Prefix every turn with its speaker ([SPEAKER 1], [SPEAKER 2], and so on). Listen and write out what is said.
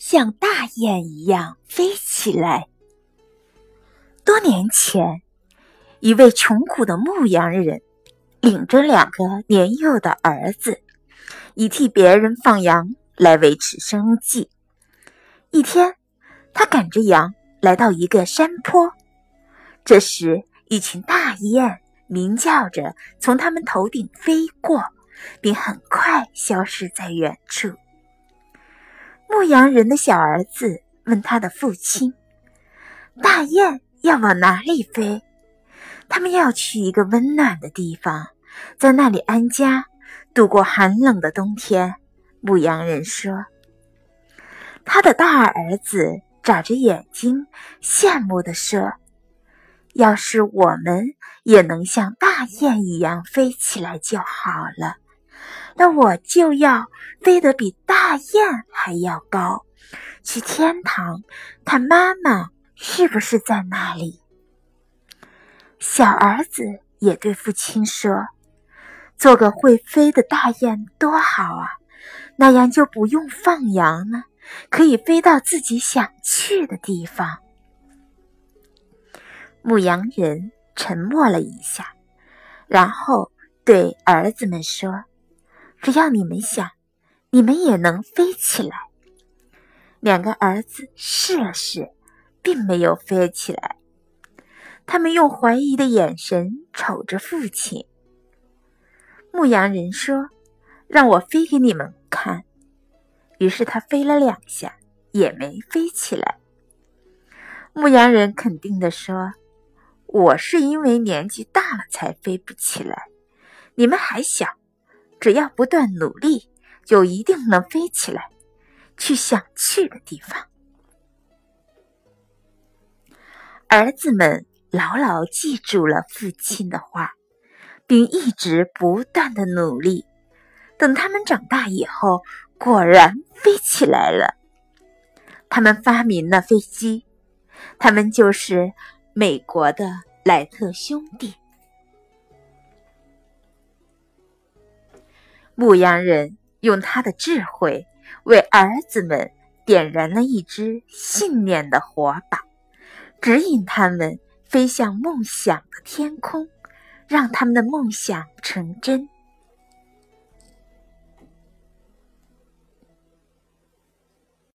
[SPEAKER 1] 像大雁一样飞起来。多年前，一位穷苦的牧羊人领着两个年幼的儿子，以替别人放羊来维持生计。一天，他赶着羊来到一个山坡，这时一群大雁鸣叫着从他们头顶飞过，并很快消失在远处。牧羊人的小儿子问他的父亲：“大雁？”要往哪里飞？他们要去一个温暖的地方，在那里安家，度过寒冷的冬天。牧羊人说：“他的大儿子眨着眼睛，羡慕地说：‘要是我们也能像大雁一样飞起来就好了，那我就要飞得比大雁还要高，去天堂看妈妈。’”是不是在那里？小儿子也对父亲说：“做个会飞的大雁多好啊，那样就不用放羊了，可以飞到自己想去的地方。”牧羊人沉默了一下，然后对儿子们说：“只要你们想，你们也能飞起来。”两个儿子试了试。并没有飞起来，他们用怀疑的眼神瞅着父亲。牧羊人说：“让我飞给你们看。”于是他飞了两下，也没飞起来。牧羊人肯定地说：“我是因为年纪大了才飞不起来，你们还小，只要不断努力，就一定能飞起来，去想去的地方。”儿子们牢牢记住了父亲的话，并一直不断的努力。等他们长大以后，果然飞起来了。他们发明了飞机，他们就是美国的莱特兄弟。牧羊人用他的智慧为儿子们点燃了一支信念的火把。指引他们飞向梦想的天空，让他们的梦想成真。